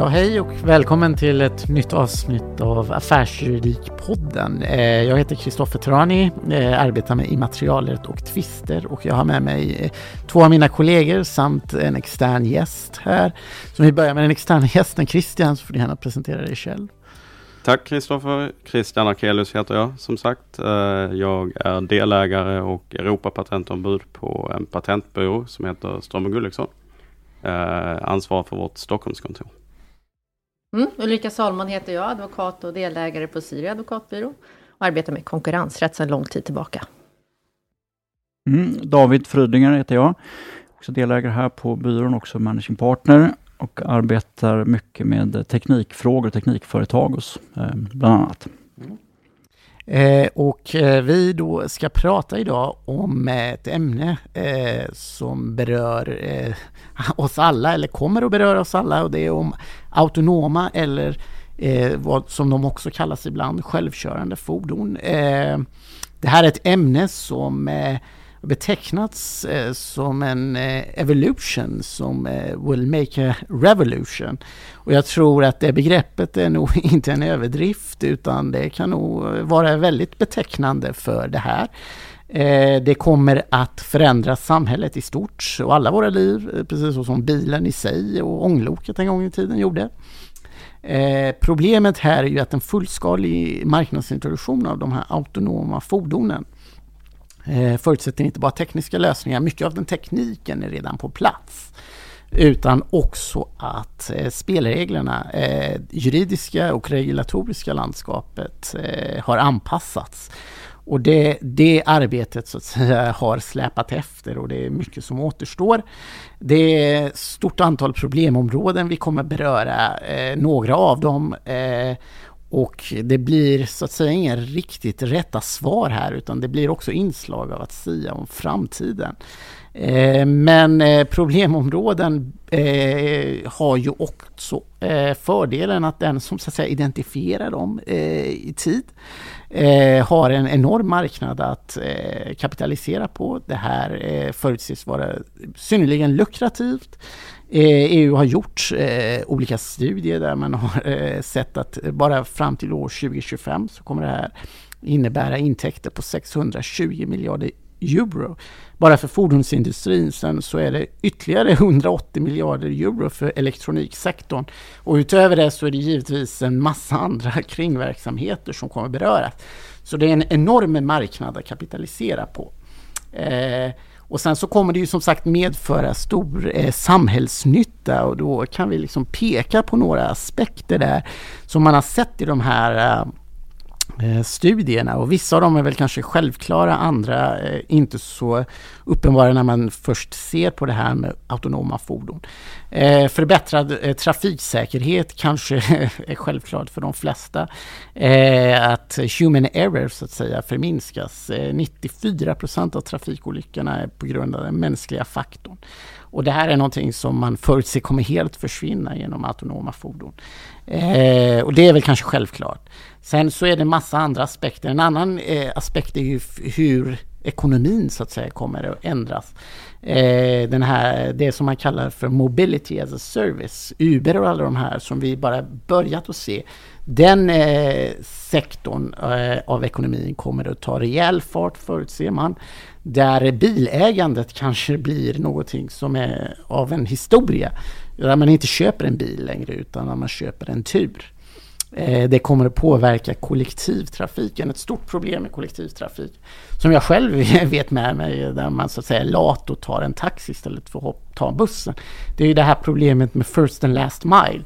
Ja, hej och välkommen till ett nytt avsnitt av Affärsjuridikpodden. Eh, jag heter Kristoffer Trani, eh, arbetar med immaterialrätt och tvister och jag har med mig eh, två av mina kollegor samt en extern gäst här. Så vi börjar med den externa gästen Christian, så får du gärna presentera dig själv. Tack Kristoffer. Christian Arkelius heter jag som sagt. Jag är delägare och Europapatentombud på en patentbyrå som heter Ström Gulliksson. Ansvarar för vårt Stockholmskontor. Mm, Ulrika Salmon heter jag, advokat och delägare på Siri advokatbyrå och arbetar med konkurrensrätt sedan lång tid tillbaka. Mm, David Frydinger heter jag, också delägare här på byrån, också managing partner och arbetar mycket med teknikfrågor och teknikföretag hos eh, bland annat. Mm. Eh, och eh, vi då ska prata idag om eh, ett ämne eh, som berör eh, oss alla, eller kommer att beröra oss alla, och det är om autonoma eller eh, vad som de också kallas ibland, självkörande fordon. Eh, det här är ett ämne som eh, betecknats eh, som en eh, evolution som eh, will make a revolution. Och jag tror att det begreppet är nog inte en överdrift utan det kan nog vara väldigt betecknande för det här. Eh, det kommer att förändra samhället i stort och alla våra liv, eh, precis så som bilen i sig och ångloket en gång i tiden gjorde. Eh, problemet här är ju att en fullskalig marknadsintroduktion av de här autonoma fordonen Eh, förutsätter inte bara tekniska lösningar, mycket av den tekniken är redan på plats. Utan också att eh, spelreglerna, eh, juridiska och regulatoriska landskapet eh, har anpassats. Och det, det arbetet så att säga har släpat efter och det är mycket som återstår. Det är ett stort antal problemområden vi kommer beröra, eh, några av dem. Eh, och det blir så att säga inga riktigt rätta svar här utan det blir också inslag av att säga om framtiden. Eh, men eh, problemområden eh, har ju också fördelen att den som så att säga identifierar dem i tid har en enorm marknad att kapitalisera på. Det här förutses vara synnerligen lukrativt. Eh, EU har gjort eh, olika studier där man har eh, sett att bara fram till år 2025 så kommer det här innebära intäkter på 620 miljarder euro bara för fordonsindustrin. Sen så är det ytterligare 180 miljarder euro för elektroniksektorn. Och utöver det så är det givetvis en massa andra kringverksamheter som kommer beröras. Så det är en enorm marknad att kapitalisera på. Eh, och sen så kommer det ju som sagt medföra stor eh, samhällsnytta och då kan vi liksom peka på några aspekter där som man har sett i de här eh, Eh, studierna och vissa av dem är väl kanske självklara, andra eh, inte så uppenbara när man först ser på det här med autonoma fordon. Eh, förbättrad trafiksäkerhet kanske är självklart för de flesta. att human error så att säga förminskas. 94 procent av trafikolyckorna är på grund av den mänskliga faktorn. Och det här är någonting som man förutser kommer helt försvinna genom autonoma fordon. Eh, och det är väl kanske självklart. Sen så är det en massa andra aspekter. En annan eh, aspekt är ju hur ekonomin så att säga kommer att ändras. Eh, den här, det som man kallar för mobility as a service, Uber och alla de här som vi bara börjat att se. Den eh, sektorn eh, av ekonomin kommer att ta rejäl fart förutser man. Där bilägandet kanske blir någonting som är av en historia. Där man inte köper en bil längre utan när man köper en tur. Eh, det kommer att påverka kollektivtrafiken, ett stort problem med kollektivtrafik. Som jag själv vet med mig, där man så att säga lat och tar en taxi istället för att ta bussen. Det är ju det här problemet med first and last mile.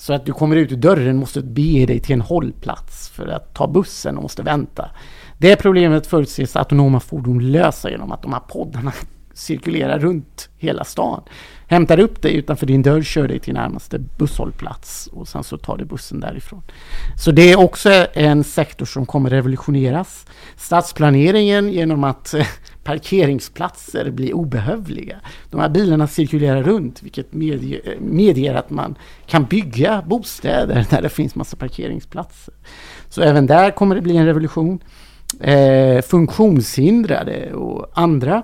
Så att du kommer ut ur dörren måste bege dig till en hållplats för att ta bussen och måste vänta. Det problemet förutses autonoma fordon lösa genom att de här poddarna cirkulerar runt hela stan. Hämtar upp dig utanför din dörr, kör dig till närmaste busshållplats och sen så tar du bussen därifrån. Så det är också en sektor som kommer revolutioneras. Stadsplaneringen genom att parkeringsplatser blir obehövliga. De här bilarna cirkulerar runt vilket medger, medger att man kan bygga bostäder där det finns massa parkeringsplatser. Så även där kommer det bli en revolution. Eh, funktionshindrade och andra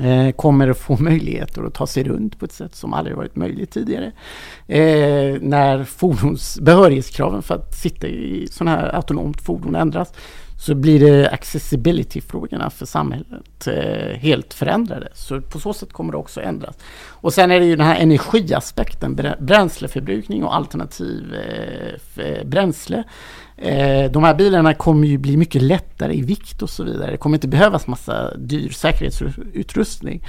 eh, kommer att få möjligheter att ta sig runt på ett sätt som aldrig varit möjligt tidigare. Eh, när fordons behörighetskraven för att sitta i sådana här autonomt fordon ändras så blir det accessibility-frågorna för samhället eh, helt förändrade. Så på så sätt kommer det också ändras. Och sen är det ju den här energiaspekten, bränsleförbrukning och alternativ eh, eh, bränsle. Eh, de här bilarna kommer ju bli mycket lättare i vikt och så vidare. Det kommer inte behövas massa dyr säkerhetsutrustning.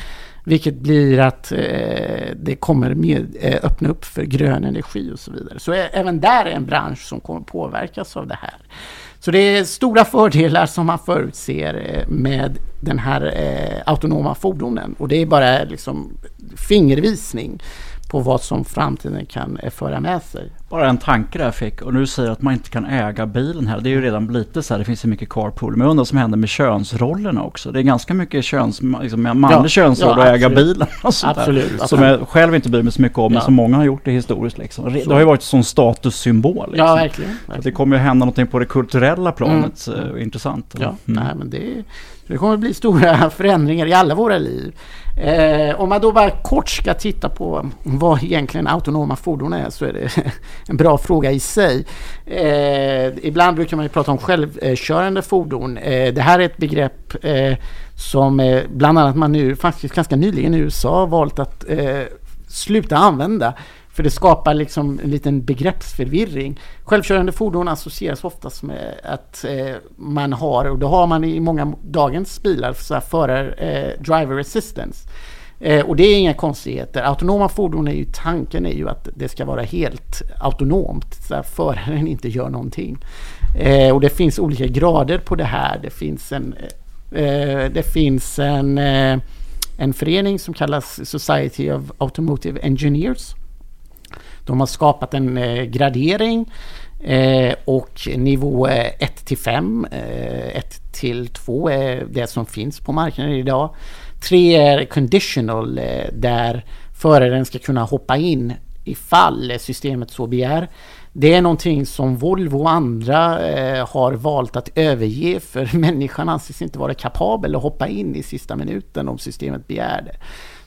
Vilket blir att eh, det kommer med, eh, öppna upp för grön energi och så vidare. Så eh, även där är en bransch som kommer påverkas av det här. Så det är stora fördelar som man förutser eh, med den här eh, autonoma fordonen. Och det är bara liksom fingervisning på vad som framtiden kan eh, föra med sig. Bara en tanke där jag fick och nu säger att man inte kan äga bilen här. Det är ju redan lite så här, det finns ju mycket carpool. Men jag undrar vad som händer med könsrollerna också. Det är ganska mycket köns, liksom, manlig ja, könsroll ja, att äga bilen. Och sånt absolut, där, Som jag själv inte bryr mig så mycket om, ja. men som många har gjort det historiskt. Liksom. Det har ju varit en statussymbol. Liksom. Ja, verkligen. verkligen. det kommer ju hända någonting på det kulturella planet. Mm. Intressant. Ja, mm. nej men det det kommer bli stora förändringar i alla våra liv. Eh, om man då bara kort ska titta på vad egentligen autonoma fordon är så är det en bra fråga i sig. Eh, ibland brukar man ju prata om självkörande fordon. Eh, det här är ett begrepp eh, som eh, bland annat man nu faktiskt ganska nyligen i USA valt att eh, sluta använda. För det skapar liksom en liten begreppsförvirring. Självkörande fordon associeras oftast med att eh, man har, och det har man i många dagens bilar, så här förar eh, driver assistance. Eh, och det är inga konstigheter. Autonoma fordon är ju, tanken är ju att det ska vara helt autonomt, så att föraren inte gör någonting. Eh, och det finns olika grader på det här. Det finns en, eh, det finns en, eh, en förening som kallas Society of Automotive Engineers de har skapat en eh, gradering eh, och nivå eh, 1 till 5, 1 eh, till 2 är det som finns på marknaden idag. 3 är conditional eh, där föraren ska kunna hoppa in ifall systemet så begär. Det är någonting som Volvo och andra eh, har valt att överge för människan anses inte vara kapabel att hoppa in i sista minuten om systemet begär det.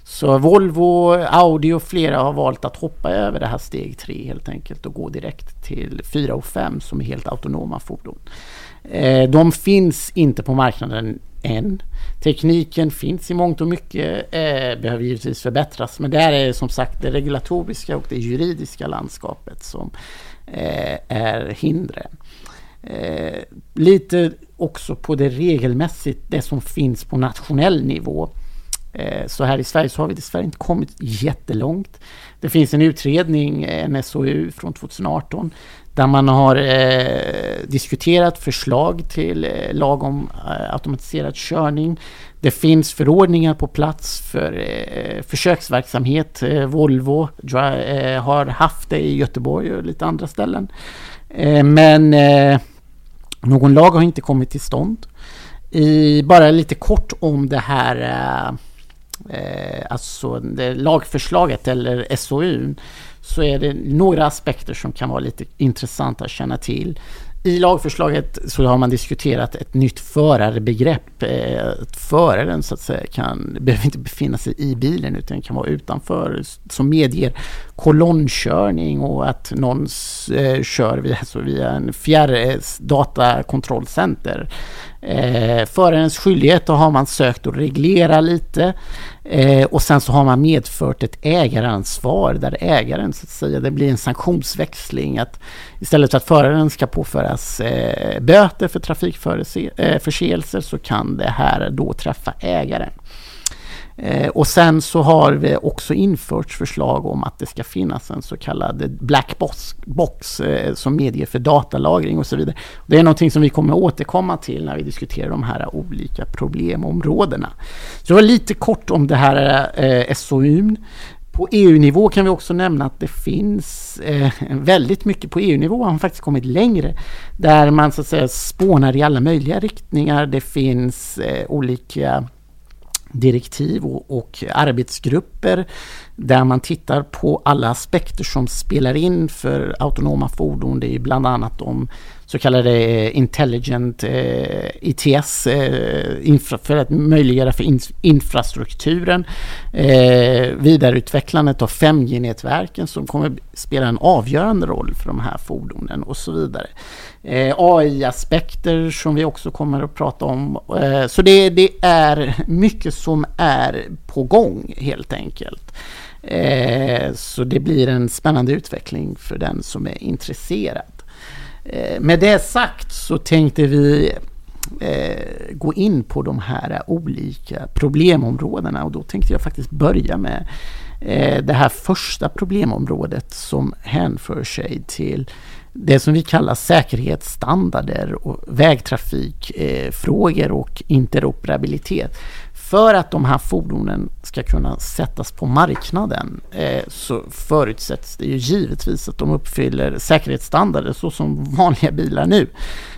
Så Volvo, Audi och flera har valt att hoppa över det här steg 3 helt enkelt och gå direkt till 4 och 5 som är helt autonoma fordon. Eh, de finns inte på marknaden än. Tekniken finns i mångt och mycket, eh, behöver givetvis förbättras men det är som sagt det regulatoriska och det juridiska landskapet som eh, är hindren. lite också på det regelmässigt, det som finns på nationell nivå. Eh, så här i Sverige så har vi dessvärre inte kommit jättelångt. Det finns en utredning, eh, en SOU från 2018, där man har eh, diskuterat förslag till eh, lag om eh, automatiserad körning. Det finns förordningar på plats för eh, försöksverksamhet. Volvo har haft det i Göteborg och lite andra ställen. men någon lag har inte kommit till stånd. I, bara lite kort om det här eh, alltså det lagförslaget eller SOU så är det några aspekter som kan vara lite intressanta att känna till. I lagförslaget så har man diskuterat ett nytt förarbegrepp. Eh, föraren så att säga kan, behöver inte befinna sig i bilen utan kan vara utanför som medger kolonnkörning och att någon eh, kör via, alltså via en fjärrdatakontrollcenter. Eh, Eh, förarens skyldighet då har man sökt att reglera lite eh, och sen så har man medfört ett ägaransvar där ägaren så att säga, det blir en sanktionsväxling att istället för att föraren ska påföras eh, böter för trafikförseelser eh, så kan det här då träffa ägaren. Eh, och sen så har vi också infört förslag om att det ska finnas en så kallad black box, box eh, som medger för datalagring och så vidare. Det är någonting som vi kommer återkomma till när vi diskuterar de här olika problemområdena. Så det var lite kort om det här eh, SOUn. På EU-nivå kan vi också nämna att det finns eh, väldigt mycket på EU-nivå har man faktiskt kommit längre. Där man så att säga spånar i alla möjliga riktningar. Det finns eh, olika direktiv och, och, arbetsgrupper där man tittar på alla aspekter som spelar in för autonoma fordon. Det är bland annat de så kallade eh, Intelligent eh, ITS eh, infra, för att möjliggöra för in, infrastrukturen. Eh, vidareutvecklandet av 5G-nätverken som kommer spela en avgörande roll för de här fordonen och så vidare. Eh, AI-aspekter som vi också kommer att prata om. Eh, så det, det, är mycket som är på gång helt enkelt. Eh, så det blir en spännande utveckling för den som är intresserad. Eh, med det sagt så tänkte vi eh, gå in på de här olika problemområdena och då tänkte jag faktiskt börja med eh, det här första problemområdet som hänför sig till det som vi kallar säkerhetsstandarder och vägtrafikfrågor och interoperabilitet. För att de här fordonen ska kunna sättas på marknaden eh, så förutsätts det ju givetvis att de uppfyller säkerhetsstandarder så som vanliga bilar nu.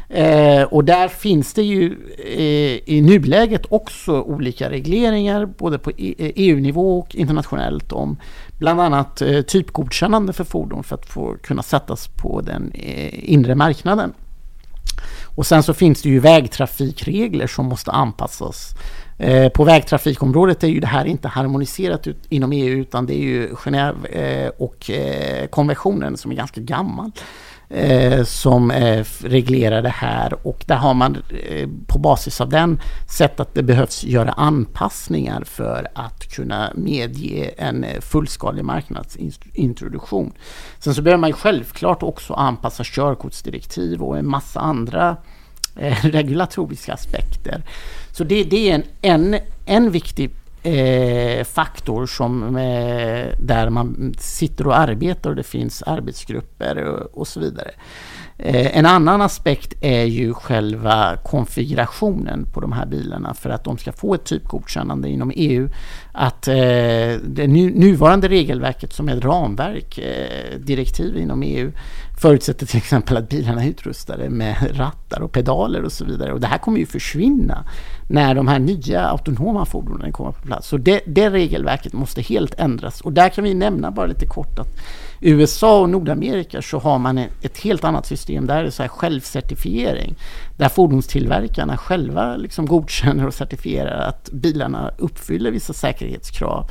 Eh, och där finns det ju eh, i nuläget också olika regleringar både på eh, e EU-nivå och internationellt om bland annat eh, typgodkännande för fordon för att få kunna sättas på den eh, inre marknaden. Och sen så finns det ju vägtrafikregler som måste anpassas Eh, på vägtrafikområdet är ju det här inte harmoniserat ut, inom EU utan det är ju Genève eh, och eh, konventionen som är ganska gammal eh, som eh, reglerar det här och där har man på basis av den sett att det behövs göra anpassningar för att kunna medge en fullskalig marknadsintroduktion. Sen så behöver man självklart också anpassa körkortsdirektiv och en massa andra Eh, regulatoriska aspekter. Så det, det är en, en, en viktig eh, faktor som, eh, där man sitter och arbetar och det finns arbetsgrupper och, och så vidare. Eh, en annan aspekt är ju själva konfigurationen på de här bilarna för att de ska få ett typgodkännande inom EU. Att eh, det nuvarande regelverket som är ett ramverk, eh, direktiv inom EU, förutsätter till exempel att bilarna är utrustade med rattar och pedaler och så vidare. Och det här kommer ju försvinna när de här nya autonoma fordonen kommer på plats. Så det, det regelverket måste helt ändras. Och där kan vi nämna bara lite kort att USA och Nordamerika så har man ett helt annat system. Där är det så här självcertifiering. Där fordonstillverkarna själva liksom godkänner och certifierar att bilarna uppfyller vissa säkerhetskrav.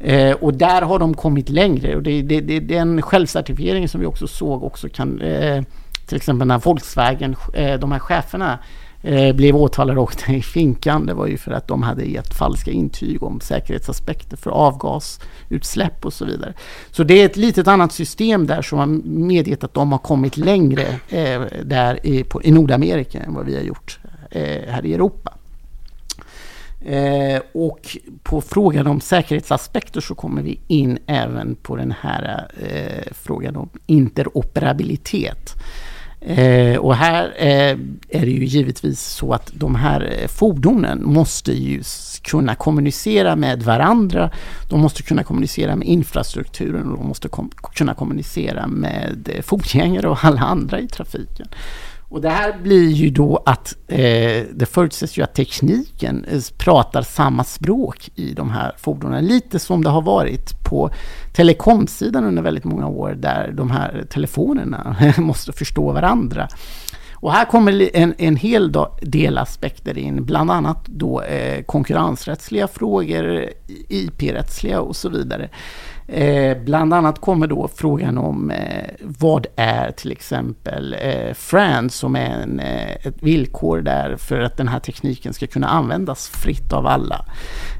Eh, och där har de kommit längre. Och det, det, det, den självcertifieringen som vi också såg också kan eh, till exempel när Volkswagen, eh, de här cheferna eh, blev åtalade och åkte i finkan. Det var ju för att de hade gett falska intyg om säkerhetsaspekter för avgasutsläpp och så vidare. Så det är ett litet annat system där som har medgett att de har kommit längre eh, där i, på, i Nordamerika än vad vi har gjort eh, här i Europa. Eh, och på frågan om säkerhetsaspekter så kommer vi in även på den här eh, frågan om interoperabilitet. Eh, och här eh, är det ju givetvis så att de här eh, fordonen måste ju kunna kommunicera med varandra. De måste kunna kommunicera med infrastrukturen och de måste kom kunna kommunicera med eh, fotgängare och alla andra i trafiken. Och det här blir ju då att eh, det förutsätts ju att tekniken eh, pratar samma språk i de här fordonen. Lite som det har varit på telekomsidan under väldigt många år där de här telefonerna måste förstå varandra. Och här kommer en, en hel del aspekter in, bland annat då eh, konkurrensrättsliga frågor, IP-rättsliga och så vidare. Eh, bland annat kommer då frågan om eh, vad är till exempel eh, FRAND som är en, eh, ett villkor där för att den här tekniken ska kunna användas fritt av alla.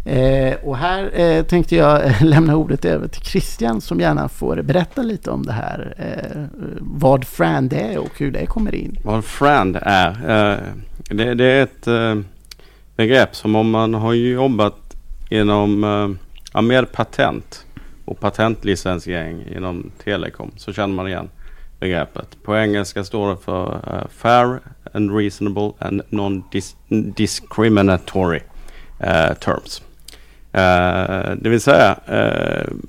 Eh, och här eh, tänkte jag lämna ordet över till Christian som gärna får berätta lite om det här. Eh, vad FRAND är och hur det kommer in. Vad FRAND är? Eh, det, det, är ett eh, begrepp som om man har jobbat inom eh, ja, med patent och patentlicensiering inom telekom så känner man igen begreppet. På engelska står det för uh, Fair and Reasonable and Non-Discriminatory uh, eh, Terms. Uh, det vill säga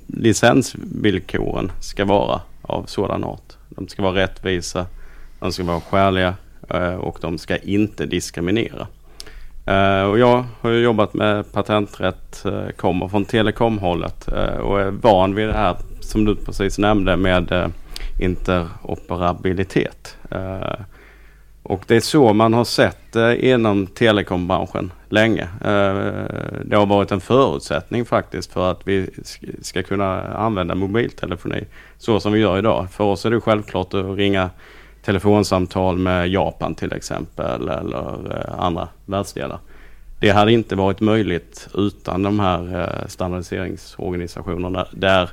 licensvillkoren ska vara av sådan art. De ska vara rättvisa, de ska vara skäliga och de ska inte diskriminera. Eh, och jag har jobbat med patenträtt, eh, kommer från telekomhållet eh, och är van vid det här som du precis nämnde med interoperabilitet. och det är så man har sett det inom telekombranschen länge. det har varit en förutsättning faktiskt för att vi ska kunna använda mobiltelefoni så som vi gör idag. För oss är det självklart att ringa telefonsamtal med Japan till exempel eller eh, andra världsdelar. Det hade inte varit möjligt utan de här eh, standardiseringsorganisationerna där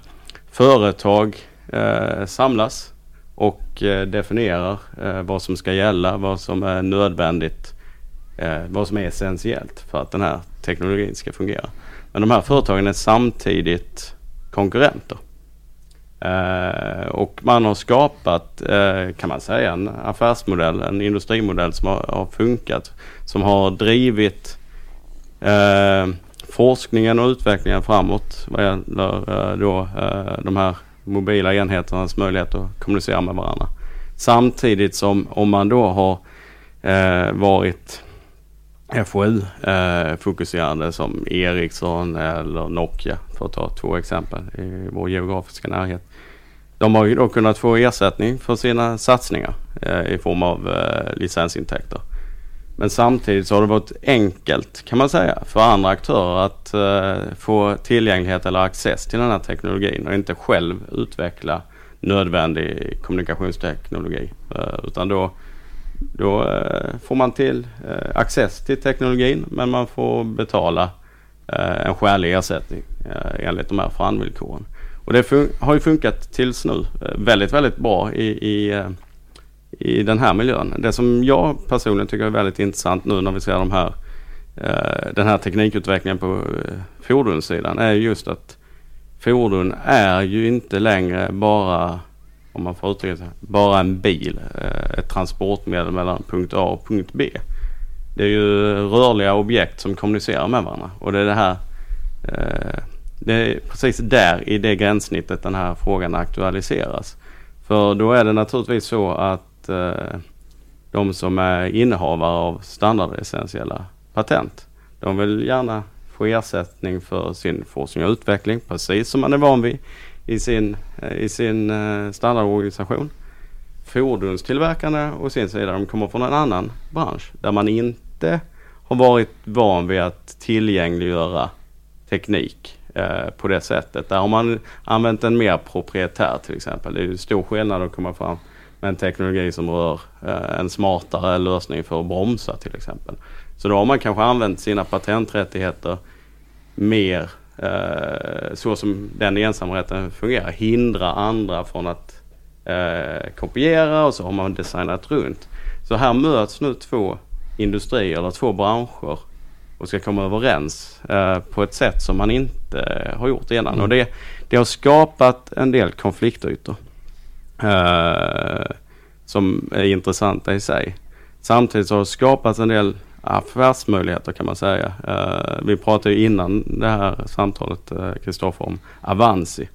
företag eh, samlas och definierar vad som ska gälla, vad som är nödvändigt, vad som är essentiellt för att den här teknologin ska fungera. Men de här företagen är samtidigt konkurrenter. Och man har skapat, eh, kan man säga, en affärsmodell, en industrimodell som har, funkat. Som har drivit eh, forskningen och utvecklingen framåt vad gäller eh, då, de här mobila enheternas möjlighet att kommunicera med varandra. Samtidigt som om man då har varit FoU-fokuserande som Ericsson eller Nokia för att ta två exempel i vår geografiska närhet de har ju då kunnat få ersättning för sina satsningar eh, i form av eh, licensintäkter. Men samtidigt så har det varit enkelt kan man säga för andra aktörer att eh, få tillgänglighet eller access till den här teknologin och inte själv utveckla nödvändig kommunikationsteknologi. Eh, utan då, då eh, får man till eh, access till teknologin men man får betala eh, en skälig ersättning eh, enligt de här förhandvillkoren. Och det har ju funkat tills nu eh, väldigt, väldigt bra i, i, eh, i den här miljön. Det som jag personligen tycker är väldigt intressant nu när vi ser de här, eh, den här teknikutvecklingen på fordonssidan är just att fordon är ju inte längre bara, om man får uttrycka sig, bara en bil. Ett transportmedel mellan punkt A och punkt B. Det är ju rörliga objekt som kommunicerar med varandra och det är det här det är precis där i det gränssnittet den här frågan aktualiseras. För då är det naturligtvis så att eh, de som är innehavare av standardessentiella patent, de vill gärna få ersättning för sin forskning och utveckling precis som man är van vid i sin, eh, i sin eh, standardorganisation. Fordonstillverkarna å sin sida, de kommer från en annan bransch där man inte har varit van vid att tillgängliggöra teknik Eh, på det sättet. Där har man använt en mer proprietär till exempel. Det är ju stor skillnad att komma fram med en teknologi som rör eh, en smartare lösning för att bromsa till exempel. Så då har man kanske använt sina patenträttigheter mer eh, så som den ensamrätten fungerar. Hindra andra från att eh, kopiera och så har man designat runt. Så här möts nu två industrier eller två branscher och ska komma överens eh, på ett sätt som man inte eh, har gjort innan. Mm. Och det, det har skapat en del konfliktytor eh, som är intressanta i sig. Samtidigt så har det skapats en del affärsmöjligheter kan man säga. Eh, vi pratade innan det här samtalet Kristoffer om Avanci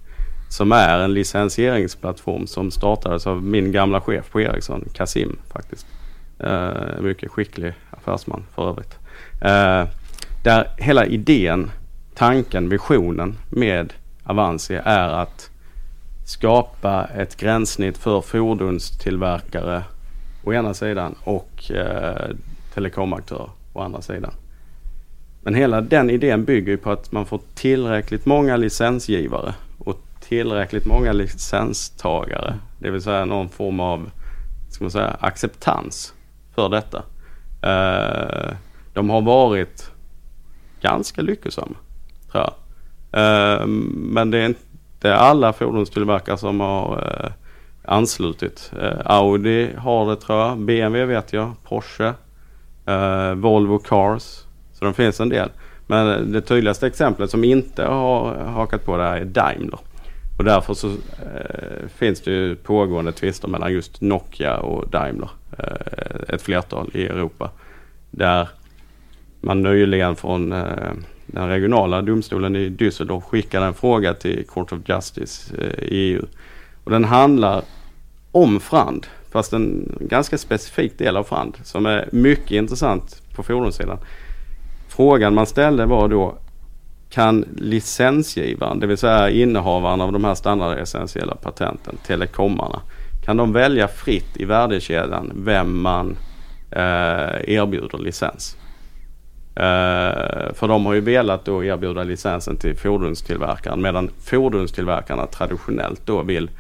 som är en licensieringsplattform som startades av min gamla chef på Ericsson, Kasim faktiskt. Eh, mycket skicklig affärsman för övrigt. Eh, där hela idén, tanken, visionen med Avanci är att skapa ett gränssnitt för fordonstillverkare å ena sidan och eh, telekomaktörer å andra sidan. Men hela den idén bygger på att man får tillräckligt många licensgivare och tillräckligt många licenstagare. Det vill säga någon form av ska man säga, acceptans för detta. Eh, de har varit ganska lyckosamma, tror jag. Uh, men det är inte alla fordonstillverkare som har uh, anslutit. Uh, Audi har det tror jag, BMW vet jag, Porsche, eh, Volvo Cars. Så det finns en del. Men det tydligaste exemplet som inte har hakat på det här är Daimler. Och därför så eh, finns det ju pågående tvister mellan just Nokia och Daimler. Eh, ett flertal i Europa. Där man nyligen från eh, den regionala domstolen i Düsseldorf skickade en fråga till Court of Justice eh, i EU. Och den handlar om Frand, fast en ganska specifik del av Frand som är mycket intressant på fordonssidan. frågan man ställde var då kan licensgivaren, det vill säga innehavaren av de här standardessentiella patenten, telekomarna, kan de välja fritt i värdekedjan vem man eh, erbjuder licens? Eh, för de har ju velat då erbjuda licensen till fordonstillverkaren medan fordonstillverkarna traditionellt då vill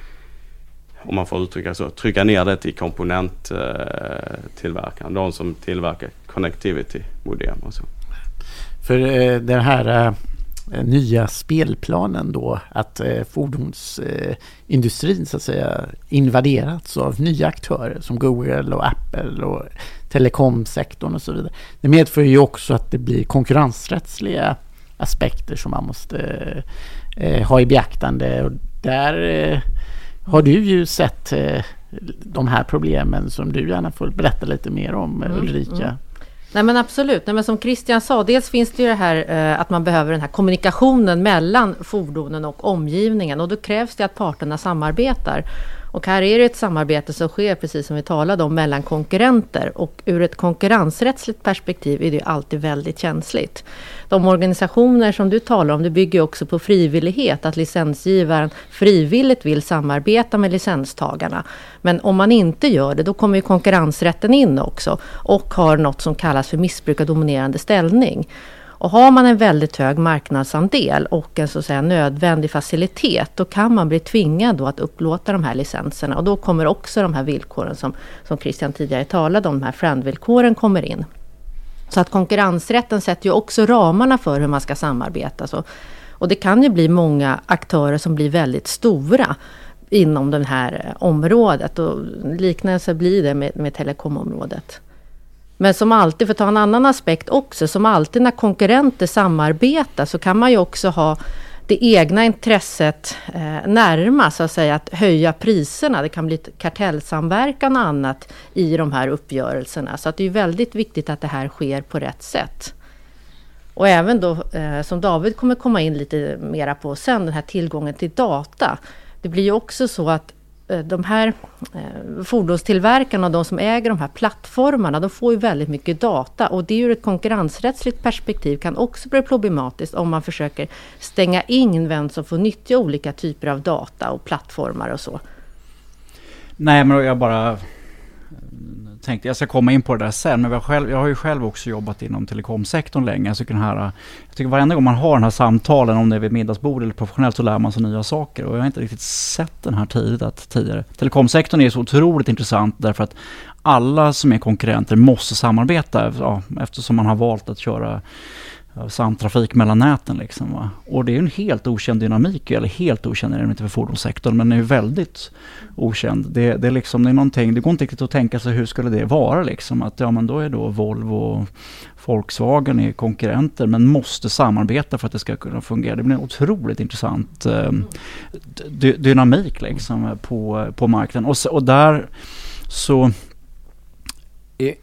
om man får uttrycka så, trycka ner det till komponenttillverkaren. De som tillverkar connectivity-modem och så. För eh, den här eh, nya spelplanen då att eh, fordonsindustrin så att säga invaderats av nya aktörer som Google och Apple och telekomsektorn och så vidare. Det medför ju också att det blir konkurrensrättsliga aspekter som man måste ha i beaktande. Och där har du ju sett de här problemen som du gärna får berätta lite mer om mm, Ulrika. Mm. Nej men absolut, Nej, men som Christian sa, dels finns det ju det här eh, att man behöver den här kommunikationen mellan fordonen och omgivningen och då krävs det att parterna samarbetar. Och här är det ett samarbete som sker, precis som vi talade om, mellan konkurrenter. Och ur ett konkurrensrättsligt perspektiv är det alltid väldigt känsligt. De organisationer som du talar om, det bygger också på frivillighet, att licensgivaren frivilligt vill samarbeta med licenstagarna. Men om man inte gör det, då kommer ju konkurrensrätten in också och har något som kallas för missbruk av dominerande ställning. Och har man en väldigt hög marknadsandel och en så att säga nödvändig facilitet, då kan man bli tvingad då att upplåta de här licenserna. Och då kommer också de här villkoren som, som Christian tidigare talade om, de här friend-villkoren kommer in. Så att konkurrensrätten sätter ju också ramarna för hur man ska samarbeta. Så, och det kan ju bli många aktörer som blir väldigt stora inom det här eh, området. Och liknelse blir det med, med telekomområdet. Men som alltid, för att ta en annan aspekt också, som alltid när konkurrenter samarbetar så kan man ju också ha det egna intresset eh, närma, så att säga, att höja priserna. Det kan bli kartellsamverkan och annat i de här uppgörelserna. Så att det är väldigt viktigt att det här sker på rätt sätt. Och även då, eh, som David kommer komma in lite mera på sen, den här tillgången till data. Det blir ju också så att Eh, de här eh, fordonstillverkarna och de som äger de här plattformarna, de får ju väldigt mycket data och det ur ett konkurrensrättsligt perspektiv kan också bli problematiskt om man försöker stänga in vem som får nyttja olika typer av data och plattformar och så. Nej, men jag bara tänkte jag ska komma in på det där sen, men jag, själv, jag har ju själv också jobbat inom telekomsektorn länge. Så den här, jag tycker varenda gång man har den här samtalen, om det är vid middagsbord eller professionellt, så lär man sig nya saker. Och jag har inte riktigt sett den här tidigt, tidigare. Telekomsektorn är så otroligt intressant därför att alla som är konkurrenter måste samarbeta ja, eftersom man har valt att köra samtrafik mellan näten. Liksom, va? Och det är en helt okänd dynamik, eller helt okänd är den inte för fordonssektorn, men den är väldigt okänd. Det, det, är liksom, det är någonting, det går inte riktigt att tänka sig hur skulle det vara liksom. Att ja men då är då Volvo och Volkswagen är konkurrenter men måste samarbeta för att det ska kunna fungera. Det blir en otroligt intressant eh, dynamik liksom på, på marknaden. Och, och där så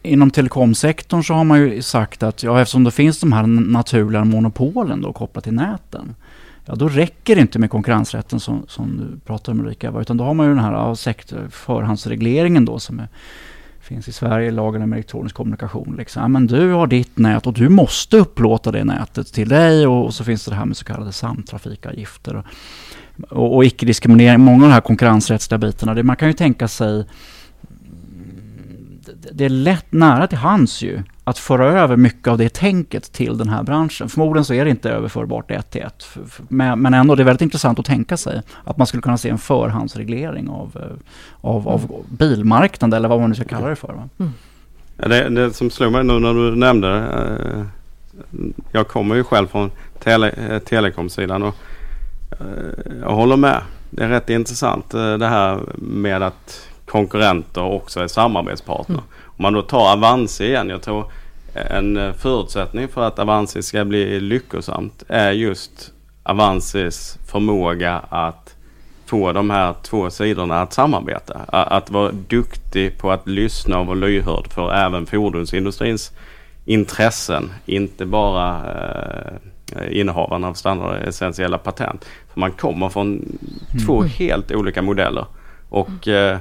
inom telekomsektorn så har man ju sagt att ja, eftersom det finns de här naturliga monopolen då kopplat till näten. Ja, då räcker det inte med konkurrensrätten som, som du pratar om Ulrika. Utan då har man ju den här sektor, förhandsregleringen då som är, finns i Sverige, lagen om elektronisk kommunikation. Liksom. Ja, men du har ditt nät och du måste upplåta det nätet till dig och, och så finns det det här med så kallade samtrafikavgifter. Och, och, och icke-diskriminering, många av de här konkurrensrättsliga bitarna. Det, man kan ju tänka sig det är lätt nära till hands ju att föra över mycket av det tänket till den här branschen. Förmodligen så är det inte överförbart ett till ett. Men ändå, det är väldigt intressant att tänka sig att man skulle kunna se en förhandsreglering av, eh, av, av mm. bilmarknaden eller vad man nu ska kalla det för. Mm. Det, det som slog mig nu när du nämnde det. Eh, jag kommer ju själv från tele, eh, telekomsidan och jag håller med. Det är rätt intressant det här med att konkurrenter också är samarbetspartner. Mm. Om man då tar Avanci igen. Jag tror en förutsättning för att Avanci ska bli lyckosamt är just Avancis förmåga att få de här två sidorna att samarbeta. Att vara duktig på att lyssna och vara lyhörd för även fordonsindustrins intressen. Inte bara eh, innehavarna av standard essentiella patent. För man kommer från mm. två helt olika modeller. Och eh,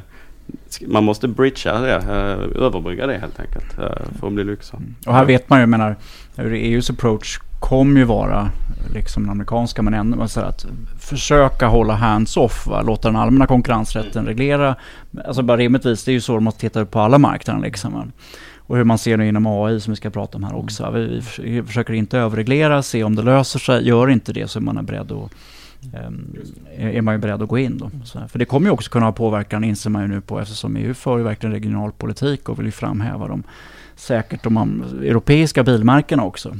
man måste bridgea det, eh, överbrygga det helt enkelt eh, för att bli lyckosam. Mm. Och här vet man ju, menar, EUs approach kommer ju vara liksom den amerikanska men ändå så att försöka hålla hands-off, låta den allmänna konkurrensrätten mm. reglera. Alltså bara rimligtvis, det är ju så man tittar på alla marknader liksom. Och hur man ser det inom AI som vi ska prata om här också. Vi, vi försöker inte överreglera, se om det löser sig. Gör inte det så är man beredd att Ehm, är man ju beredd att gå in då. Så, för det kommer ju också kunna ha påverkan, inser man ju nu på, eftersom EU för ju verkligen regionalpolitik och vill ju framhäva de säkert de europeiska bilmärkena också.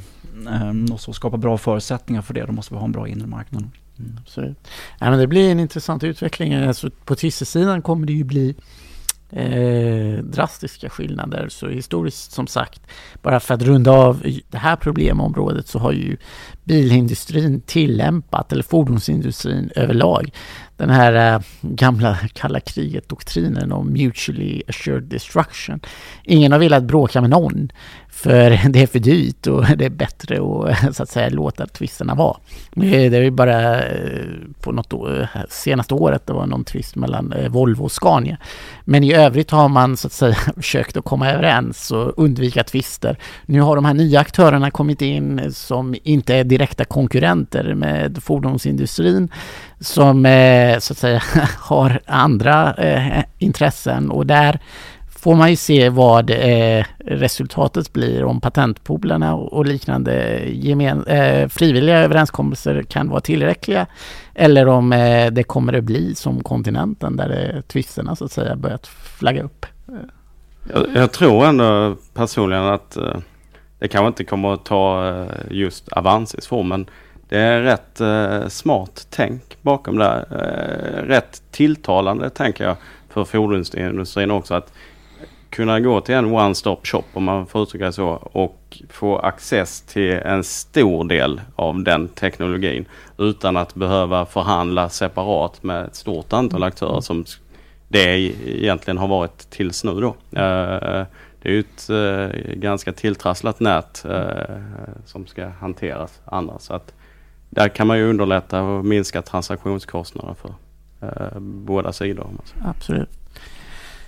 Ehm, och så skapa bra förutsättningar för det, då måste vi ha en bra inre marknad. Mm, absolut. Ja, men det blir en intressant utveckling. Alltså, på tissesidan kommer det ju bli eh, drastiska skillnader. Så historiskt som sagt, bara för att runda av det här problemområdet så har ju bilindustrin tillämpat, eller fordonsindustrin överlag, den här eh, gamla kalla kriget-doktrinen om mutually assured destruction. Ingen har velat bråka med någon. För det är för dyrt och det är bättre att eh, så att säga låta tvisterna vara. Eh, det är ju bara på något år, senaste året det var någon tvist mellan Volvo och Scania. Men i övrigt har man så att säga försökt att komma överens och undvika tvister. Nu har de här nya aktörerna kommit in som inte är direkta konkurrenter med fordonsindustrin som eh, så att säga har andra eh, intressen och där får man ju se vad eh, resultatet blir om patentpoolerna och liknande gemen, frivilliga överenskommelser kan vara tillräckliga eller om det kommer att bli som kontinenten där tvisterna så att säga börjat flagga upp. Jag, jag tror ändå personligen att det kanske inte kommer att ta just Avances form men det är rätt eh, smart tänk bakom det. Eh, rätt tilltalande tänker jag för fordonsindustrin också att kunna gå till en one-stop shop om man får uttrycka det så och få access till en stor del av den teknologin utan att behöva förhandla separat med ett stort antal aktörer som det egentligen har varit tills nu då. Eh, det är ju ett eh, ganska tilltrasslat nät eh, som ska hanteras annars. Så att där kan man ju underlätta och minska transaktionskostnaderna för eh, båda sidor. Absolut.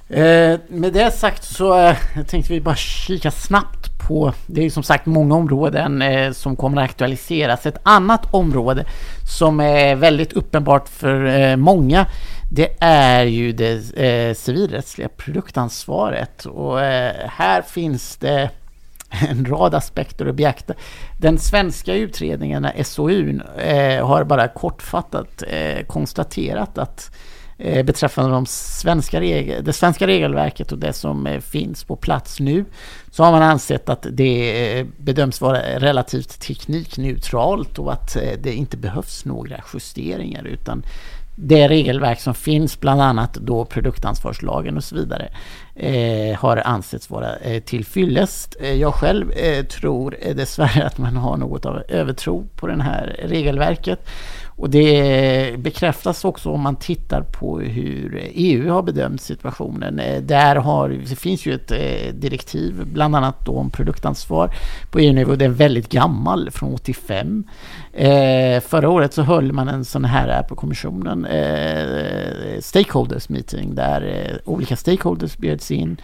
Eh, med det sagt så eh, tänkte vi bara kika snabbt på, det är ju som sagt många områden eh, som kommer att aktualiseras. Ett annat område som är väldigt uppenbart för eh, många det är ju det eh, civilrättsliga produktansvaret och eh, här finns det en rad aspekter att beakta. Den svenska utredningen, SOU, eh, har bara kortfattat eh, konstaterat att Eh, beträffande de svenska det svenska regelverket och det som eh, finns på plats nu så har man ansett att det eh, bedöms vara relativt teknikneutralt och att eh, det inte behövs några justeringar utan det regelverk som finns, bland annat då produktansvarslagen och så vidare, eh, har ansetts vara eh, till fyllest. Eh, jag själv eh, tror eh, dessvärre att man har något av övertro på det här regelverket. Och det bekräftas också om man tittar på hur EU har bedömt situationen. Eh, där har, det finns ju ett eh, direktiv, bland annat då om produktansvar på EU-nivå. Det är väldigt gammal, från 85. Eh, förra året så höll man en sån här på kommissionen, eh, stakeholders meeting, där eh, olika stakeholders bjöds in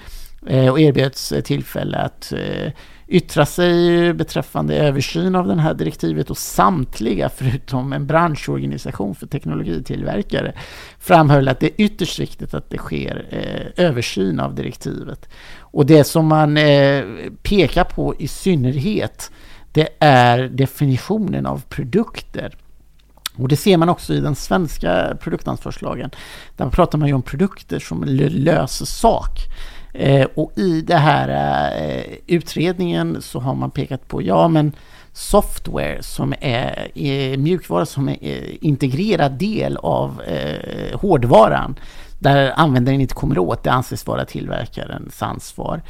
Eh, och erbjöds eh, tillfälle att eh, yttra sig beträffande översyn av det här direktivet och samtliga, förutom en branschorganisation för teknologitillverkare, framhöll att det är ytterst viktigt att det sker översyn av direktivet. Och det som man pekar på i synnerhet, det är definitionen av produkter. Och det ser man också i den svenska produktansvarslagen. Där pratar man ju om produkter som löser sak. Eh, och i den här eh, utredningen så har man pekat på, ja men software som är, är mjukvara som är eh, integrerad del av eh, hårdvaran där användaren inte kommer åt, det anses vara tillverkarens ansvar.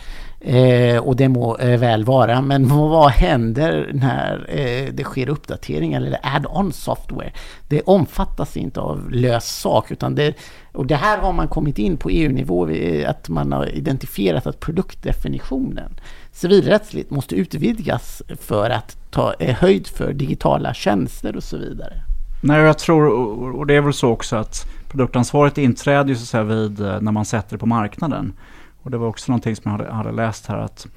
Eh, och det må eh, väl vara, men vad händer när eh, det sker uppdateringar eller add-on software? Det omfattas inte av lös sak, utan det, och det här har man kommit in på EU-nivå, eh, att man har identifierat att produktdefinitionen civilrättsligt måste utvidgas för att ta eh, höjd för digitala tjänster och så vidare. Nej, jag tror, och det är väl så också att produktansvaret inträder ju så att säga vid eh, när man sätter det på marknaden. Och det var också någonting som jag hade, hade läst här att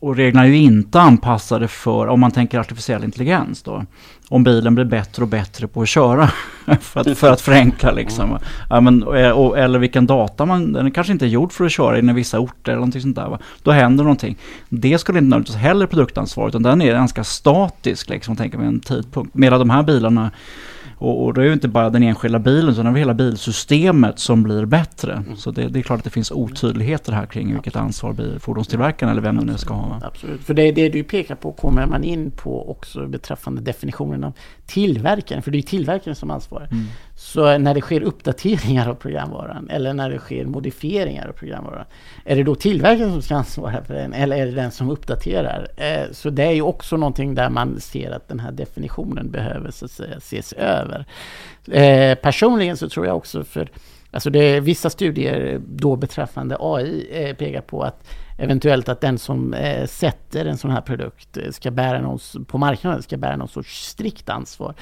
och reglerna är ju inte anpassade för, om man tänker artificiell intelligens då, om bilen blir bättre och bättre på att köra. för, att, för att förenkla liksom. Ja, men, och, eller vilken data man, den är kanske inte är gjord för att köra i vissa orter eller någonting sånt där. Va? Då händer någonting. Det skulle inte nödvändigtvis heller produktansvar, utan den är ganska statisk liksom, tänker vi en tidpunkt. Medan de här bilarna och, och det är ju inte bara den enskilda bilen utan det är hela bilsystemet som blir bättre. Mm. Så det, det, är klart att det finns otydligheter här kring vilket ansvar fordonstillverkaren eller vem det ska ha. Absolut, för det, det du pekar på kommer man in på också beträffande definitionen av tillverkaren. För det är tillverkaren som ansvarar. Mm. Så när det sker uppdateringar av programvaran eller när det sker modifieringar av programvaran. Är det då tillverkaren som ska ansvara för den eller är det den som uppdaterar? Eh, så det är ju också någonting där man ser att den här definitionen behöver så att säga, ses över. Eh, personligen så tror jag också för Alltså det vissa studier då beträffande AI eh, pekar på att eventuellt att den som eh, sätter en sån här produkt eh, ska bära någon, på marknaden ska bära någon sorts strikt ansvar.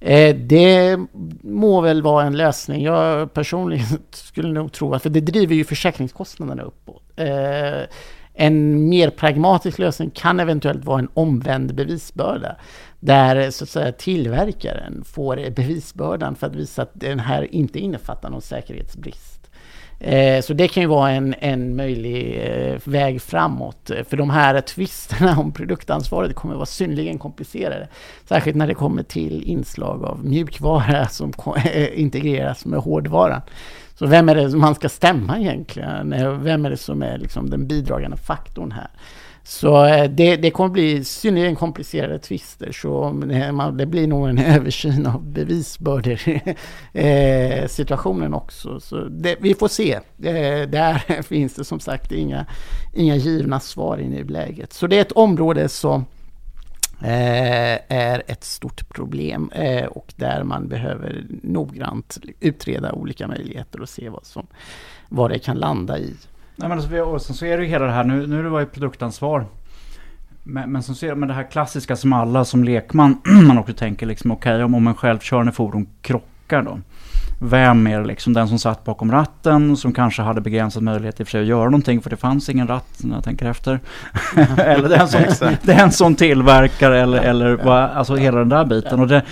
Eh, det må väl vara en lösning. Jag personligen skulle nog tro att, för det driver ju försäkringskostnaderna uppåt. Eh, en mer pragmatisk lösning kan eventuellt vara en omvänd bevisbörda. Där så att säga tillverkaren får bevisbördan för att visa att den här inte innefattar någon säkerhetsbrist. Eh, så det kan ju vara en, en möjlig eh, väg framåt. För de här tvisterna om produktansvaret kommer att vara synnerligen komplicerade. Särskilt när det kommer till inslag av mjukvara som eh, integreras med hårdvaran. Så vem är det man ska stämma egentligen? Eh, vem är det som är liksom den bidragande faktorn här? Så eh, det, det kommer bli synnerligen komplicerade tvister. Så det blir nog en översyn av bevisbörder eh, situationen också. Så det, vi får se. Eh, där finns det som sagt inga, inga givna svar i nuläget. Så det är ett område som är ett stort problem och där man behöver noggrant utreda olika möjligheter och se vad, som, vad det kan landa i. Nej, men alltså, och sen så är det ju hela det här, nu, nu var ju produktansvar. Men, men, som ser, men det här klassiska som alla som lekman, man också tänker liksom okej okay, om, om en självkörande fordon krockar då. Vem är det liksom den som satt bakom ratten som kanske hade begränsad möjlighet i och för sig att göra någonting för det fanns ingen ratt när jag tänker efter. eller den som, den som tillverkar eller, eller vad, alltså hela den där biten. Och det,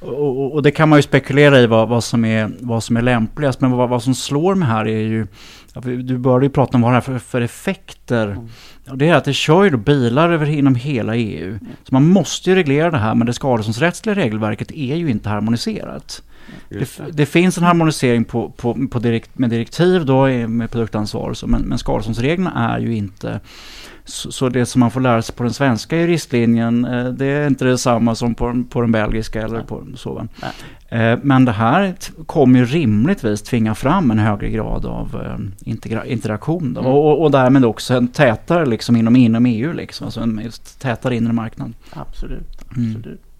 och, och, det kan man ju spekulera i vad, vad, som, är, vad som är lämpligast. Men vad, vad som slår mig här är ju du började ju prata om vad det är för, för effekter. Mm. Och det är att det kör ju bilar över, inom hela EU. Mm. Så man måste ju reglera det här men det skadeståndsrättsliga regelverket är ju inte harmoniserat. Det, det, finns en harmonisering på, på, på direkt, med direktiv då med produktansvar så, men, men skadeståndsreglerna är ju inte så, så, det som man får lära sig på den svenska juristlinjen eh, det är inte detsamma som på, på den belgiska eller på så. Eh, men det här kommer ju rimligtvis tvinga fram en högre grad av eh, interaktion då, mm. och, och därmed också en tätare liksom inom, inom EU liksom, alltså en tätare inre marknad. Absolut, mm. absolut. Mm.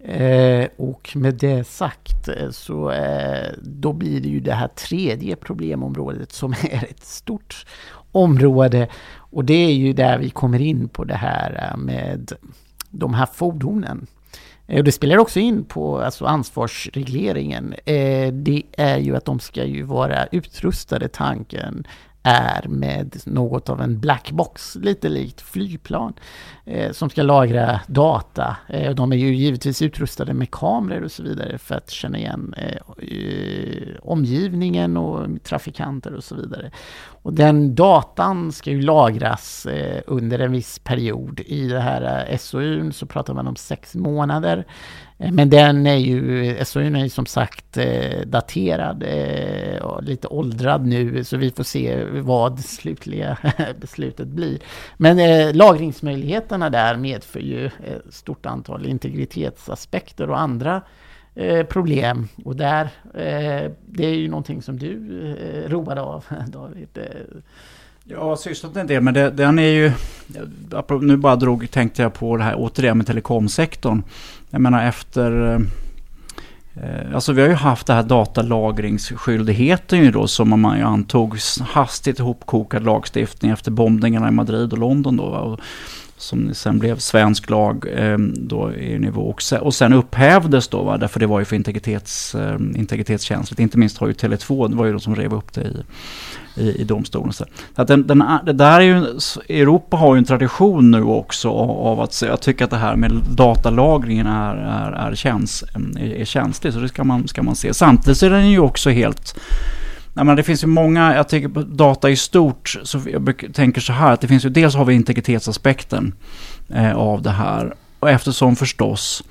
Eh, och med det sagt eh, så eh, då blir det ju det här tredje problemområdet som är ett stort område. Och det är ju där vi kommer in på det här med de här fordonen. Eh, och det spelar också in på alltså ansvarsregleringen. Eh, det är ju att de ska ju vara utrustade, tanken, är med något av en blackbox, lite likt flygplan, eh, som ska lagra data. Eh, de är ju givetvis utrustade med kameror och så vidare för att känna igen eh, eh, omgivningen och trafikanter och så vidare. Och den datan ska ju lagras eh, under en viss period. I det här eh, SOUn så pratar man om sex månader. Eh, men den är ju, SOUn är ju som sagt eh, daterad eh, och lite åldrad nu så vi får se vad det slutliga beslutet blir. Men lagringsmöjligheterna där medför ju ett stort antal integritetsaspekter och andra problem. Och där, det är ju någonting som du eh, roade av David. Jag har sysslat en del med det. Den är ju, nu bara drog, tänkte jag på det här återigen med telekomsektorn. Jag menar efter eh, Alltså vi har ju haft det här datalagringsskyldigheten ju då som man ju antog hastigt ihopkokad lagstiftning efter bombningarna i Madrid och London då. Och som sen blev svensk lag eh, då i nivå och sen, och sen upphävdes då, va, därför det var ju för integritets, eh, integritetskänsligt. Inte minst har ju Tele2, det var ju de som rev upp det i, i, i domstolen. Så att den, den, det där är ju, Europa har ju en tradition nu också av att jag tycker att det här med datalagringen är, är, är, käns, är, är känsligt, så det ska man, ska man se. Samtidigt så är den ju också helt Nej, men det finns ju många, jag tänker på data i stort, så jag tänker så här att det finns ju, dels har vi integritetsaspekten eh, av det här. Och eftersom förstås,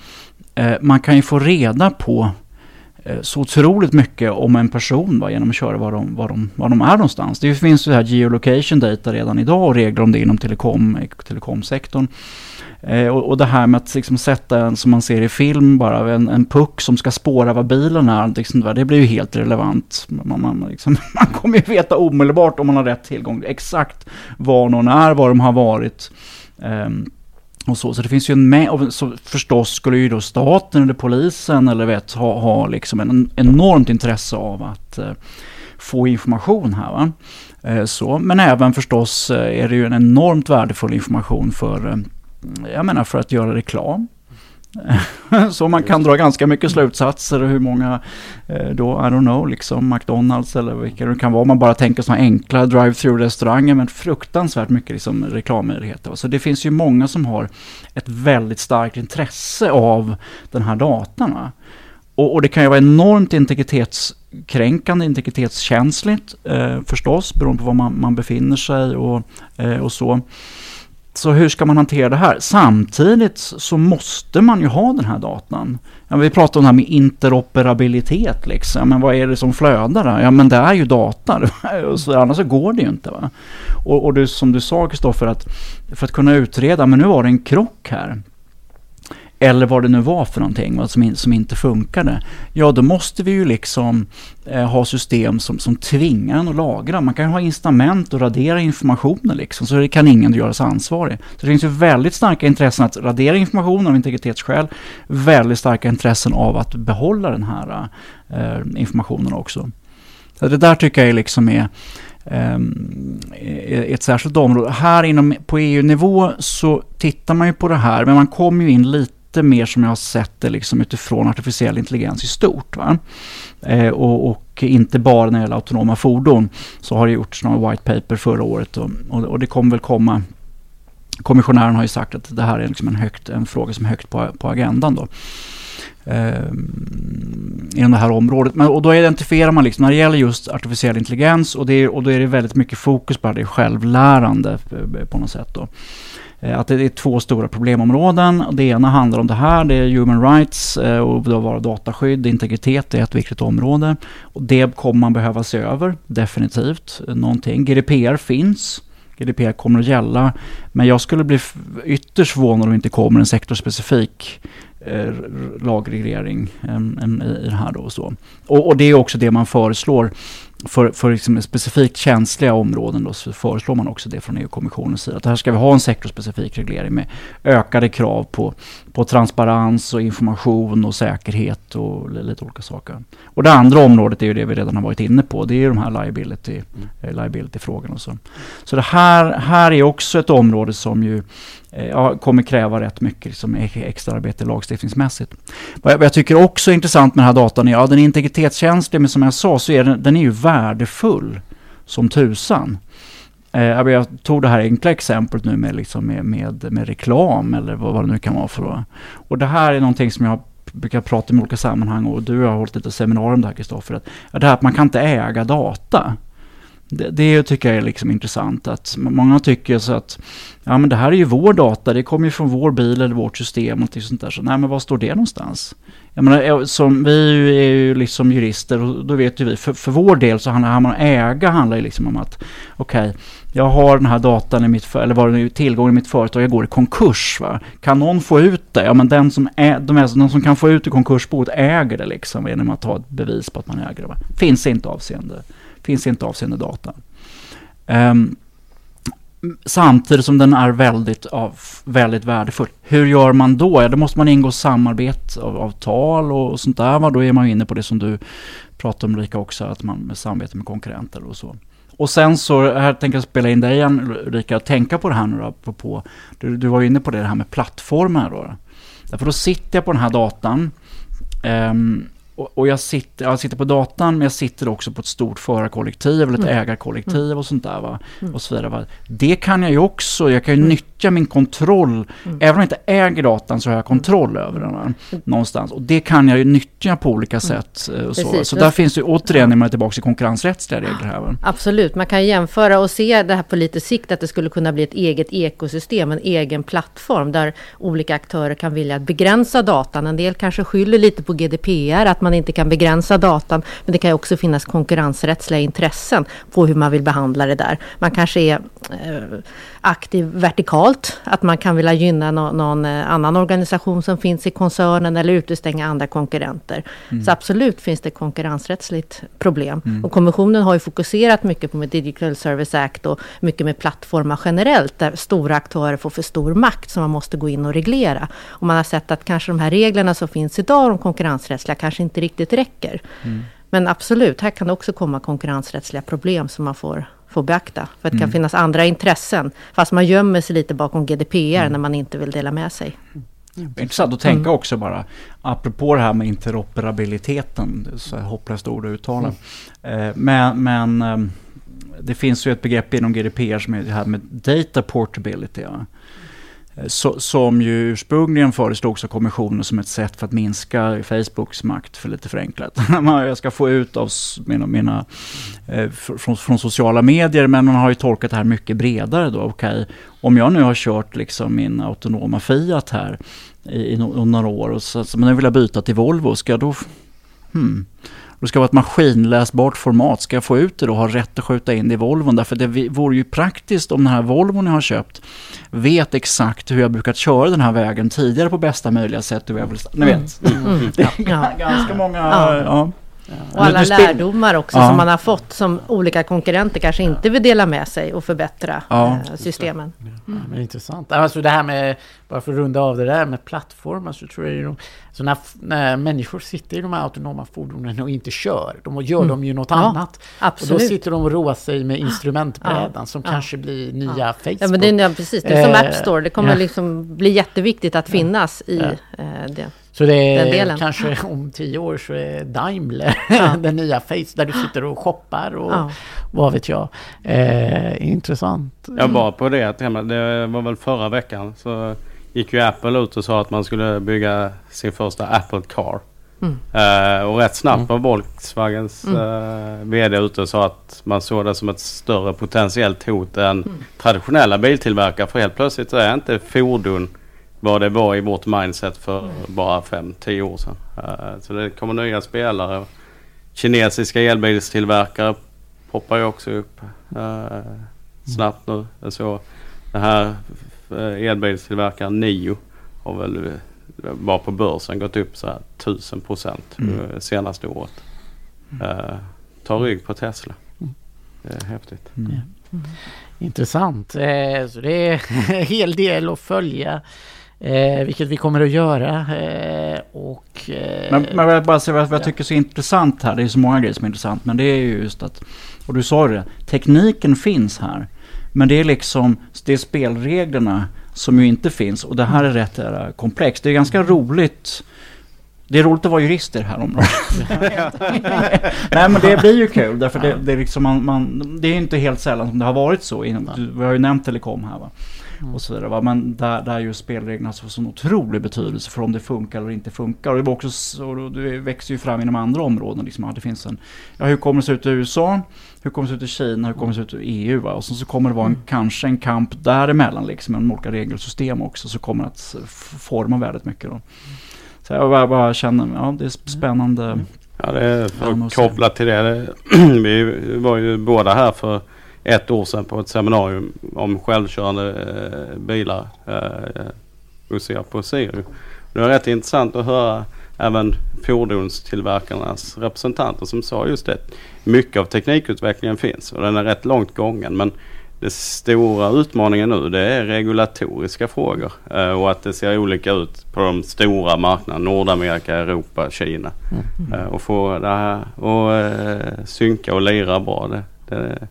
eh, man kan ju få reda på eh, så otroligt mycket om en person va, genom att köra var de, var, de, var de är någonstans. Det finns ju här geolocation data redan idag och regler om det inom telekom, eh, telekomsektorn. Eh, och, och, det här med att liksom sätta en, som man ser i film, bara en, en puck som ska spåra vad bilen är, liksom, det blir ju helt relevant. Man, man, liksom, man kommer ju veta omedelbart om man har rätt tillgång, exakt var någon är, var de har varit. Eh, och så. så det finns ju en med, och så förstås skulle ju då staten eller polisen eller vet ha, ha liksom en enormt intresse av att eh, få information här. Va? Eh, så, men även förstås eh, är det ju en enormt värdefull information för eh, jag menar för att göra reklam. Så man kan dra ganska mycket slutsatser hur många eh, då, I don't know, liksom McDonalds eller vilka det kan vara. Man bara tänker sådana enkla drive-through restauranger men fruktansvärt mycket liksom reklammöjligheter. Så det finns ju många som har ett väldigt starkt intresse av den här datan. Och, och, det kan ju vara enormt integritetskränkande, integritetskänsligt eh, förstås beroende på var man, man befinner sig och, eh, och så. Så hur ska man hantera det här? Samtidigt så måste man ju ha den här datan. Ja, vi pratar om det här med interoperabilitet liksom. Men vad är det som flödar där? Ja men det är ju data. så annars så går det ju inte. Va? Och, och det, som du sa Kristoffer, att för att kunna utreda, men nu var det en krock här eller vad det nu var för någonting som, in, som inte funkade. Ja, då måste vi ju liksom eh, ha system som, som tvingar en att lagra. Man kan ju ha incitament och radera informationen liksom, så det kan ingen göras ansvarig. Så det finns ju väldigt starka intressen att radera information av integritetsskäl. Väldigt starka intressen av att behålla den här eh, informationen också. Så det där tycker jag liksom ehm, är ett särskilt område. Här inom, på EU-nivå så tittar man ju på det här, men man kommer ju in lite lite mer som jag har sett det liksom utifrån artificiell intelligens i stort. Va? Eh, och, och, inte bara när det gäller autonoma fordon så har det gjorts några white paper förra året och, och, och, det kommer väl komma. Kommissionären har ju sagt att det här är liksom en, högt, en fråga som är högt på, på agendan. Då. Eh, inom det här området. Men, och då identifierar man liksom, när det gäller just artificiell intelligens och, det, och då är det väldigt mycket fokus på det självlärande eh, på något sätt. Då. Eh, att det är två stora problemområden. Det ena handlar om det här, det är human rights eh, och då vara dataskydd, integritet är ett viktigt område. Och det kommer man behöva se över, definitivt. Någonting. GDPR finns. GDPR kommer att gälla. Men jag skulle bli ytterst förvånad om det inte kommer en sektorspecifik eh, lagreglering i det här. Då och, så. Och, och det är också det man föreslår för, för liksom specifikt känsliga områden då, så föreslår man också det från EU-kommissionens sida. Att här ska vi ha en sektorspecifik reglering med ökade krav på, på transparens och information och säkerhet och lite olika saker. Och det andra området är ju det vi redan har varit inne på. Det är ju de här liability, mm. Eh, liability-frågorna. Och så så det här, här är också ett område som ju Eh, ja, kommer kräva rätt mycket liksom, e-, extra arbete lagstiftningsmässigt. Vad jag, vad jag, tycker också är intressant med den här datan är, ja den är integritetskänslig men som jag sa så är den, den är ju värdefull som tusan. Eh, jag tog det här enkla exemplet nu med, liksom med, med, med reklam eller vad, vad det nu kan vara för. Och det här är någonting som jag brukar prata om i olika sammanhang och du har hållit lite seminarium om det här Kristoffer. Det här att man kan inte äga data. Det, det, tycker jag är liksom intressant. att Många tycker så att ja, men det här är ju vår data, det kommer ju från vår bil eller vårt system och sånt där. Så nej, men var står det någonstans? Jag menar, som, vi är ju liksom jurister och då vet ju vi, för, för vår del så handlar det här om att äga handlar ju liksom om att okej, okay, jag har den här datan i mitt, eller vad det nu tillgången i mitt företag, jag går i konkurs. Va? Kan någon få ut det? Ja men den som, är, de, är, de som kan få ut det konkursboet äger det liksom genom att ha ett bevis på att man äger det. Va? Finns inte avseende finns inte avseende data. Um, samtidigt som den är väldigt, av, väldigt värdefull. Hur gör man då? Ja, då måste man ingå samarbetsavtal och sånt där. Va? Då är man inne på det som du pratade om Ulrika också, att man med samarbete med konkurrenter och så. och sen så, här tänker jag spela in dig igen Ulrika, tänka på det här nu då, apropå, du, du var inne på det, det här med plattformar då. Därför då sitter jag på den här datan um, och, jag, sitter, jag sitter på datan men jag sitter också på ett stort förarkollektiv eller ett mm. ägarkollektiv mm. och sånt där. Va? Mm. Och så vidare, va? Det kan jag ju också, jag kan ju mm. nyttja min kontroll. Mm. Även om jag inte äger datan så har jag kontroll över den va? någonstans. Och det kan jag ju nyttja på olika mm. sätt. Eh, så så där finns det återigen, när man är tillbaka i konkurrensrättsliga regler här. Va? Absolut, man kan jämföra och se det här på lite sikt att det skulle kunna bli ett eget ekosystem, en egen plattform där olika aktörer kan vilja begränsa datan. En del kanske skyller lite på GDPR, att man inte kan begränsa datan. Men det kan också finnas konkurrensrättsliga intressen på hur man vill behandla det där. Man kanske är eh, aktiv vertikalt, att man kan vilja gynna någon eh, annan organisation som finns i koncernen eller utestänga andra konkurrenter. Mm. Så absolut finns det konkurrensrättsligt problem. Mm. Och kommissionen har ju fokuserat mycket på med Digital Service Act och mycket med plattformar generellt, där stora aktörer får för stor makt som man måste gå in och reglera. Och man har sett att kanske de här reglerna som finns idag, de konkurrensrättsliga, kanske inte riktigt räcker. Mm. Men absolut, här kan det också komma konkurrensrättsliga problem som man får får beakta. För att det kan mm. finnas andra intressen. Fast man gömmer sig lite bakom GDPR mm. när man inte vill dela med sig. Mm. Intressant att tänka också bara, apropå det här med interoperabiliteten, så hopplöst ord att uttala. Eh, men, men ehm, det finns ju ett begrepp inom GDPR som är det här med data portability. Ja. Eh, så, som ju ursprungligen föreslogs av kommissionen som ett sätt för att minska Facebooks makt, för lite förenklat. jag ska få ut av mina, mina eh, från, från, sociala medier, men man har ju tolkat det här mycket bredare då. Okej, okay, om jag nu har kört liksom min autonoma Fiat här i, i några år, och så, men nu vill jag byta till Volvo, ska jag då... Hmm, det ska vara ett maskinläsbart format. Ska jag få ut det då och ha rätt att skjuta in det i Volvon? Därför det vore ju praktiskt om den här Volvon jag har köpt vet exakt hur jag brukat köra den här vägen tidigare på bästa möjliga sätt. Ni vet. Mm. Mm. Det är ganska många... Ja. Ja. Och alla lärdomar också ja. som man har fått som olika konkurrenter kanske inte vill dela med sig och förbättra ja. Eh, systemen. Mm. men intressant. Alltså det här med, bara för att runda av det där med plattformar så tror jag ju... Så när, när människor sitter i de här autonoma fordonen och inte kör, då gör mm. de ju något ja, annat. Absolut. Och då sitter de och roar sig med instrumentbrädan ja, som ja, kanske blir nya Facebook. Ja, men det, är, precis. Det är som App Store. Det kommer liksom bli jätteviktigt att finnas i eh, det. Så det är kanske om tio år så är Daimler ja. den nya Face där du sitter och shoppar och ja. vad vet jag. Eh, intressant. Ja bara på det tema, det var väl förra veckan så gick ju Apple ut och sa att man skulle bygga sin första Apple Car. Mm. Uh, och rätt snabbt mm. var Volkswagens mm. uh, VD ute och sa att man såg det som ett större potentiellt hot än mm. traditionella biltillverkare. För helt plötsligt är inte fordon vad det var i vårt mindset för mm. bara 5-10 år sedan. Uh, så det kommer nya spelare. Kinesiska elbilstillverkare poppar ju också upp uh, snabbt nu. Så den här uh, elbilstillverkaren Nio har väl bara på börsen gått upp så här 1000 procent mm. senaste året. Uh, ta rygg på Tesla. Mm. Det är häftigt. Mm. Mm. Intressant. Eh, så det är en hel del att följa. Eh, vilket vi kommer att göra. Eh, och, eh, men, men jag bara säga vad jag tycker är så intressant här. Det är så många grejer som är intressant. Men det är ju just att, och du sa det, tekniken finns här. Men det är liksom, det är spelreglerna som ju inte finns. Och det här är rätt är komplext. Det är ganska roligt. Det är roligt att vara jurist i det här området. Nej men det blir ju kul därför det, det, är liksom man, man, det är inte helt sällan som det har varit så. Inom, vi har ju nämnt telekom här va. Mm. Och så vidare, va? Men där, där just spelreglerna har så otrolig betydelse för om det funkar eller inte funkar. Och det, var också, och det växer ju fram inom andra områden. Liksom. Det finns en, ja, hur kommer det se ut i USA? Hur kommer det se ut i Kina? Hur kommer det se ut i EU? Va? Och så, så kommer det vara en, mm. kanske en kamp däremellan, liksom, med olika regelsystem också, så kommer det att forma väldigt mycket. Då. Så jag bara, bara känner, ja det är spännande. Mm. Ja, det är för att koppla till det. Vi var ju båda här för ett år sedan på ett seminarium om självkörande eh, bilar. Eh, på Sirio. Det var rätt intressant att höra även fordonstillverkarnas representanter som sa just det. Mycket av teknikutvecklingen finns och den är rätt långt gången men den stora utmaningen nu det är regulatoriska frågor eh, och att det ser olika ut på de stora marknaderna Nordamerika, Europa, Kina. Mm. Eh, och få det här att eh, synka och lira bra. Det, det,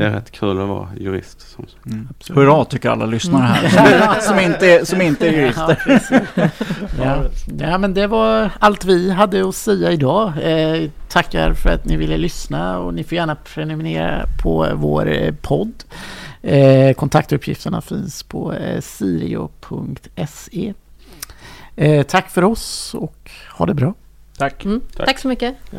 det är rätt kul att vara jurist. Som sagt. Mm. Hurra tycker alla lyssnare här som, inte är, som inte är jurister. Ja. ja, men det var allt vi hade att säga idag. Eh, tackar för att ni ville lyssna och ni får gärna prenumerera på vår eh, podd. Eh, kontaktuppgifterna finns på eh, sirio.se. Eh, tack för oss och ha det bra. Tack. Mm. Tack. Tack så mycket. Ja.